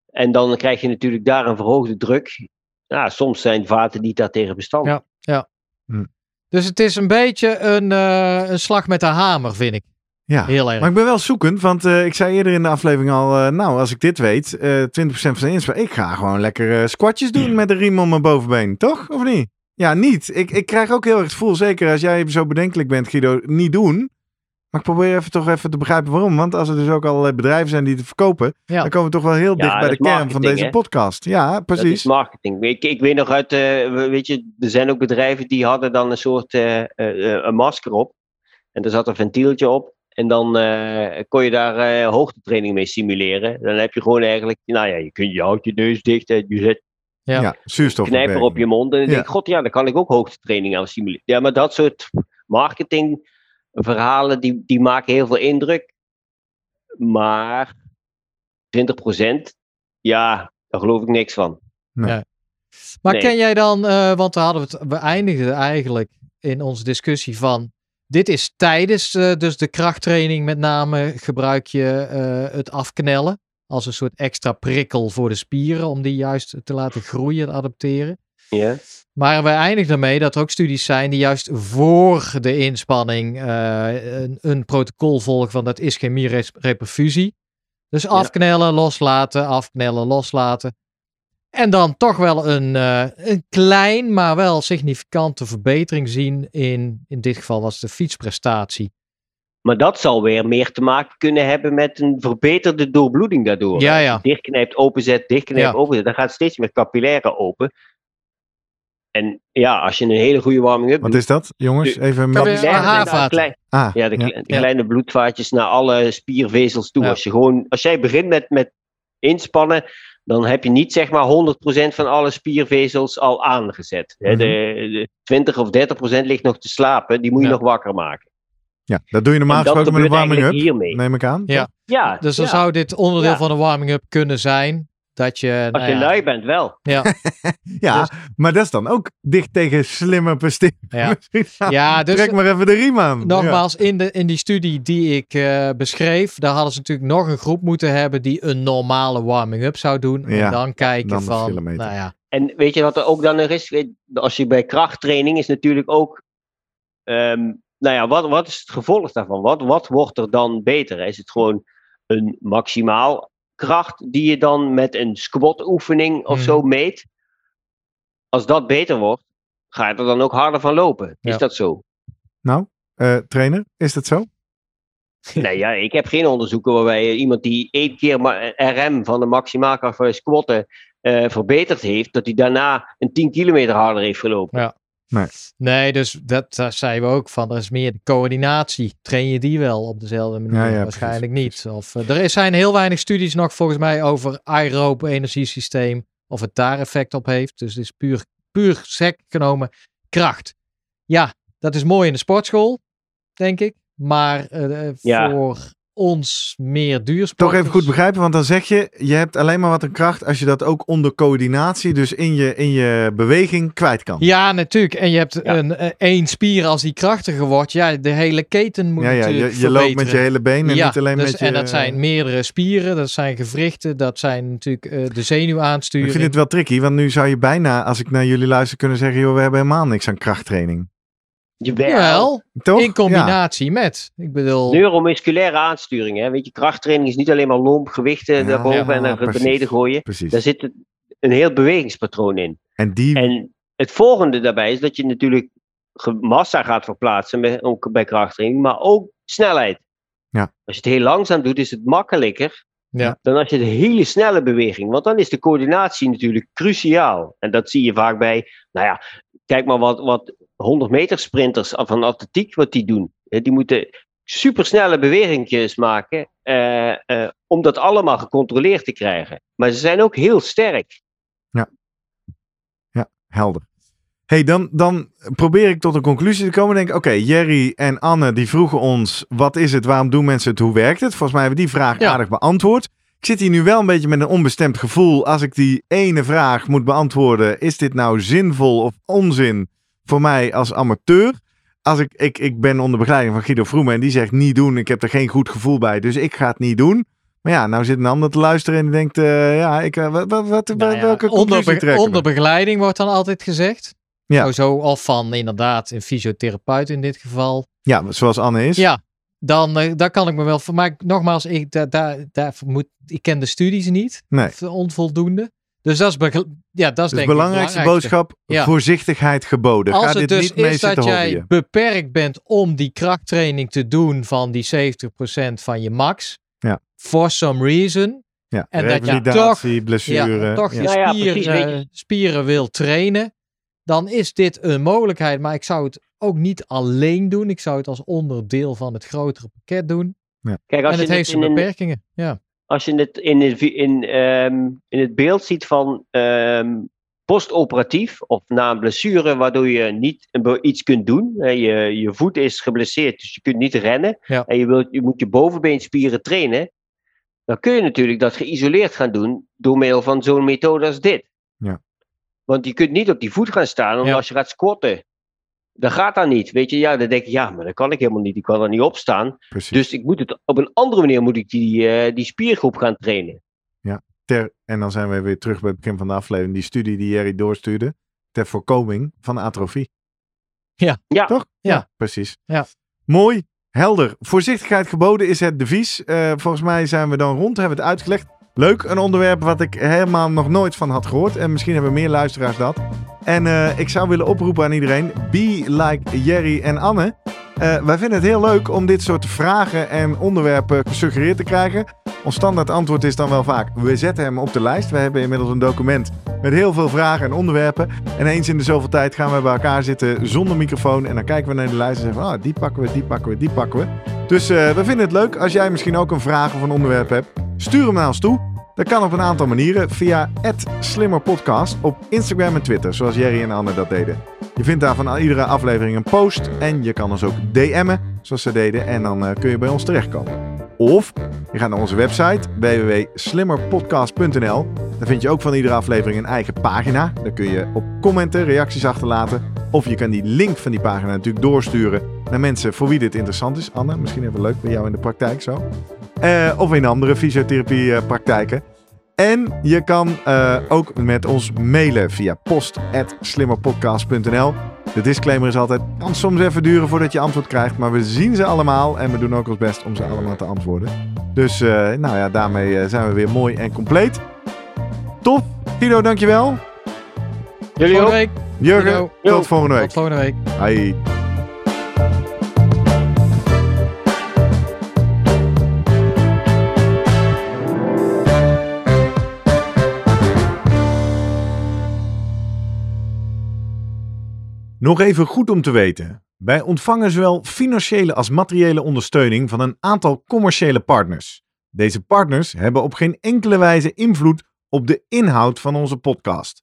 En dan krijg je natuurlijk daar een verhoogde druk. Ja, soms zijn vaten niet daartegen bestand. Ja. Hm. Dus het is een beetje een, eh, een slag met de hamer, vind ik. Ja. Heel erg. Maar ik ben wel zoekend, want eh, ik zei eerder in de aflevering al, eh, nou, als ik dit weet, eh 20% van de inspanning, ik ga gewoon lekker eh, squatjes doen met een riem om mijn bovenbeen, toch? Of niet? Ja, niet. Ik, ik krijg ook heel erg het gevoel, zeker als jij zo bedenkelijk bent, Guido, niet doen. Maar ik probeer even toch even te begrijpen waarom. Want als er dus ook allerlei bedrijven zijn die het verkopen, Ja. dan komen we toch wel heel Ja, dicht bij dat de kern van deze hè? podcast. Ja, Dat precies. is marketing. Ik, ik weet nog uit, eh, weet je, er zijn ook bedrijven die hadden dan een soort eh, eh, eh, een masker op. En er zat een ventieltje op. En dan eh, kon je daar eh, hoogtetraining mee simuleren. Dan heb je gewoon eigenlijk, nou ja, je, kunt, je houdt je neus dicht en je zet Ja. Ja, zuurstof. knijper op je mond. En dan Ja. denk ik, god ja, dan kan ik ook hoogtetraining aan simuleren. Ja, maar dat soort marketingverhalen, die, die maken heel veel indruk. Maar 20%, ja, daar geloof ik niks van. Maar Nee. ken jij dan, eh, want we, hadden het, we eindigden eigenlijk in onze discussie van, dit is tijdens eh, dus de krachttraining met name gebruik je eh, het afknellen als een soort extra prikkel voor de spieren om die juist te laten groeien en adapteren. Ja? Maar we eindigen ermee dat er ook studies zijn die juist voor de inspanning eh, een, een protocol volgen van dat ischemie-reperfusie. Dus afknellen, loslaten, afknellen, loslaten. En dan toch wel een, eh, een klein, maar wel significante verbetering zien in, in dit geval was de fietsprestatie. Maar dat zal weer meer te maken kunnen hebben met een verbeterde doorbloeding daardoor. Ja, ja. Dichtknijpt, openzet, dichtknijpt, Ja. openzet. Dan gaat steeds meer capillaire open. En ja, als je een hele goede warming-up Wat doet, is dat, jongens? De- Even met... klein- Ah, ja, de, ja. de Ja. kleine bloedvaatjes naar alle spiervezels toe. Ja. Als, je gewoon, als jij begint met, met inspannen, dan heb je niet zeg maar 100% van alle spiervezels al aangezet. Hè, Mhm. de, de 20 of 30% ligt nog te slapen, die moet je Ja. nog wakker maken. ja, dat doe je normaal gesproken met een warming-up, neem ik aan. Ja. Ja, Dus dan ja. zou dit onderdeel Ja. van de warming-up kunnen zijn. Dat je, als nou je ja, lui bent wel. ja, <laughs> Ja, Dus- maar dat is dan ook dicht tegen slimme presteren. ja. <laughs> Misschien- ja, dus Trek maar even de riem aan. Nogmaals, in, de, in die studie die ik eh, beschreef, daar hadden ze natuurlijk nog een groep moeten hebben die een normale warming-up zou doen. Ja, en dan kijken dan van, nou ja, En weet je wat er ook dan nog is? Als je bij krachttraining is natuurlijk ook. ehm, nou ja, wat, wat is het gevolg daarvan? Wat, wat wordt er dan beter? Is het gewoon een maximaal kracht die je dan met een squat oefening of Mhm. zo meet? Als dat beter wordt, ga je er dan ook harder van lopen. Ja. Is dat zo? Nou, eh, trainer, is dat zo? <laughs> nee, ja, ik heb geen onderzoeken waarbij iemand die één keer RM van de maximaalkracht van squatten eh, verbeterd heeft, dat hij daarna een 10 kilometer harder heeft gelopen. Ja. Nee. Nee, dus dat, daar zeiden we ook van. Er is meer de coördinatie. Train je die wel op dezelfde manier? Ja, ja, Waarschijnlijk precies, niet. Of, eh, er zijn heel weinig studies nog volgens mij over aerobe energiesysteem. Of het daar effect op heeft. Dus het is puur, puur sec genomen kracht. Ja, dat is mooi in de sportschool, denk ik. Maar eh, eh, Ja. voor ons meer duursport. Toch even goed begrijpen, want dan zeg je, je hebt alleen maar wat een kracht als je dat ook onder coördinatie, dus in je, in je beweging kwijt kan. Ja, natuurlijk. En je hebt Ja. een eh, één spier als die krachtiger wordt. Ja, de hele keten moet ja, ja, natuurlijk je, je loopt met je hele been en ja, niet alleen dus- met je... En dat zijn meerdere spieren, dat zijn gewrichten, dat zijn natuurlijk eh, de Ik zenuwaansturing. vind het wel tricky, want nu zou je bijna, als ik naar jullie luister, kunnen zeggen, joh, we hebben helemaal niks aan krachttraining. Jawel. Toch? in combinatie met. Ik bedoel, Neuromusculaire aansturing. Hè? Weet je, krachttraining is niet alleen maar lomp, gewichten Ja, daarboven ja, en naar precies. beneden gooien. Precies. Daar zit een heel bewegingspatroon in. En die, En het volgende daarbij is dat je natuurlijk massa gaat verplaatsen met, ook bij krachttraining, maar ook snelheid. Ja. Als je het heel langzaam doet, is het makkelijker Ja. dan als je de hele snelle beweging. Want dan is de coördinatie natuurlijk cruciaal. En dat zie je vaak bij, nou ja, kijk maar wat, wat 100 meter sprinters van atletiek, wat die doen. Hè, Die moeten supersnelle bewegingjes maken eh, eh, om dat allemaal gecontroleerd te krijgen. Maar ze zijn ook heel sterk. helder. hey, dan, dan probeer ik tot een conclusie te komen. Denk, oké, Jerry en Anne die vroegen ons, wat is het, waarom doen mensen het, hoe werkt het? Volgens mij hebben we die vraag Ja. aardig beantwoord. Ik zit hier nu wel een beetje met een onbestemd gevoel. Als ik die ene vraag moet beantwoorden, is dit nou zinvol of onzin voor mij als amateur? Als ik, ik, ik ben onder begeleiding van Guido Vroemen en die zegt niet doen, ik heb er geen goed gevoel bij, dus ik ga het niet doen. Maar ja, nou zit een ander te luisteren en die denkt, eh, ja, ik, eh, wat, wat, wat, nou ja, welke onder, trekken onder begeleiding wordt dan altijd gezegd. Ja. Zo, of van inderdaad een fysiotherapeut in dit geval. Ja, zoals Anne is. Ja, dan, daar kan ik me wel voor. Maar nogmaals, ik, daar, daar, daar moet, ik ken de studies niet. Nee. Onvoldoende. Dus dat is, begel- ja, dat is Dus denk de ik belangrijkste boodschap, Ja. voorzichtigheid geboden. Als Ga het dit dus niet mee is dat jij hobbyen. beperkt bent om die krachttraining te doen van die 70% van je max. Ja. For some reason. Ja, en dat je Ja, blessure. toch je ja. Ja, spier, precies, weet eh, je. spieren wil trainen. Dan is dit een mogelijkheid. Maar ik zou het ook niet alleen doen. Ik zou het als onderdeel van het grotere pakket doen. Kijk, als en het je heeft het in zijn een, beperkingen. Ja. Als je het in, het in, ehm, in het beeld ziet van ehm, postoperatief of na een blessure waardoor je niet iets kunt doen. Je, je voet is geblesseerd, dus je kunt niet rennen. Ja. En je, wilt, je moet je bovenbeenspieren trainen. Dan kun je natuurlijk dat geïsoleerd gaan doen door middel van zo'n methode als dit. Ja. Want je kunt niet op die voet gaan staan, omdat Ja. als je gaat squatten, dat gaat dan niet. Weet je, ja, dan denk je, ja, maar dat kan ik helemaal niet. Ik kan er niet opstaan. Precies. Dus ik moet het op een andere manier moet ik die, eh, die spiergroep gaan trainen. Ter, en dan zijn we weer terug bij het begin van de aflevering. Die studie die Jerry doorstuurde. Ter voorkoming van atrofie. Ja. Toch? Ja. Precies. Ja. Mooi. Helder. Voorzichtigheid geboden is het devies. Eh, volgens mij zijn we dan rond. Hebben we het uitgelegd. Leuk. Een onderwerp wat ik helemaal nog nooit van had gehoord. En misschien hebben meer luisteraars dat. En eh, ik zou willen oproepen aan iedereen. Be like Jerry en Anne. Eh, wij vinden het heel leuk om dit soort vragen en onderwerpen gesuggereerd te krijgen. Ons standaard antwoord is dan wel vaak: we zetten hem op de lijst. We hebben inmiddels een document met heel veel vragen en onderwerpen. En eens in de zoveel tijd gaan we bij elkaar zitten zonder microfoon. En dan kijken we naar de lijst en zeggen: ah, die pakken we, die pakken we, die pakken we. Dus eh, we vinden het leuk. Als jij misschien ook een vraag of een onderwerp hebt, stuur hem naar ons toe. Dat kan op een aantal manieren via @slimmerpodcast op Instagram en Twitter, zoals Jerry en Anne dat deden. Je vindt daar van iedere aflevering een post en je kan ons ook DM'en, zoals ze deden, en dan eh, kun je bij ons terechtkomen. Of je gaat naar onze website www.slimmerpodcast.nl. Daar vind je ook van iedere aflevering een eigen pagina. Daar kun je op commenten, reacties achterlaten. Of je kan die link van die pagina natuurlijk doorsturen naar mensen voor wie dit interessant is. Anne, misschien even leuk bij jou in de praktijk zo. Eh, of in andere fysiotherapiepraktijken. En je kan eh, ook met ons mailen via post.slimmerpodcast.nl. De disclaimer is altijd, kan soms even duren voordat je antwoord krijgt, maar we zien ze allemaal en we doen ook ons best om ze allemaal te antwoorden. Dus eh, nou ja, daarmee zijn we weer mooi en compleet. Tof. Guido, dankjewel. Jullie Volgende week. Jurgen, tot volgende week. Tot volgende week. Hoi. Nog even goed om te weten. Wij ontvangen zowel financiële als materiële ondersteuning van een aantal commerciële partners. Deze partners hebben op geen enkele wijze invloed op de inhoud van onze podcast.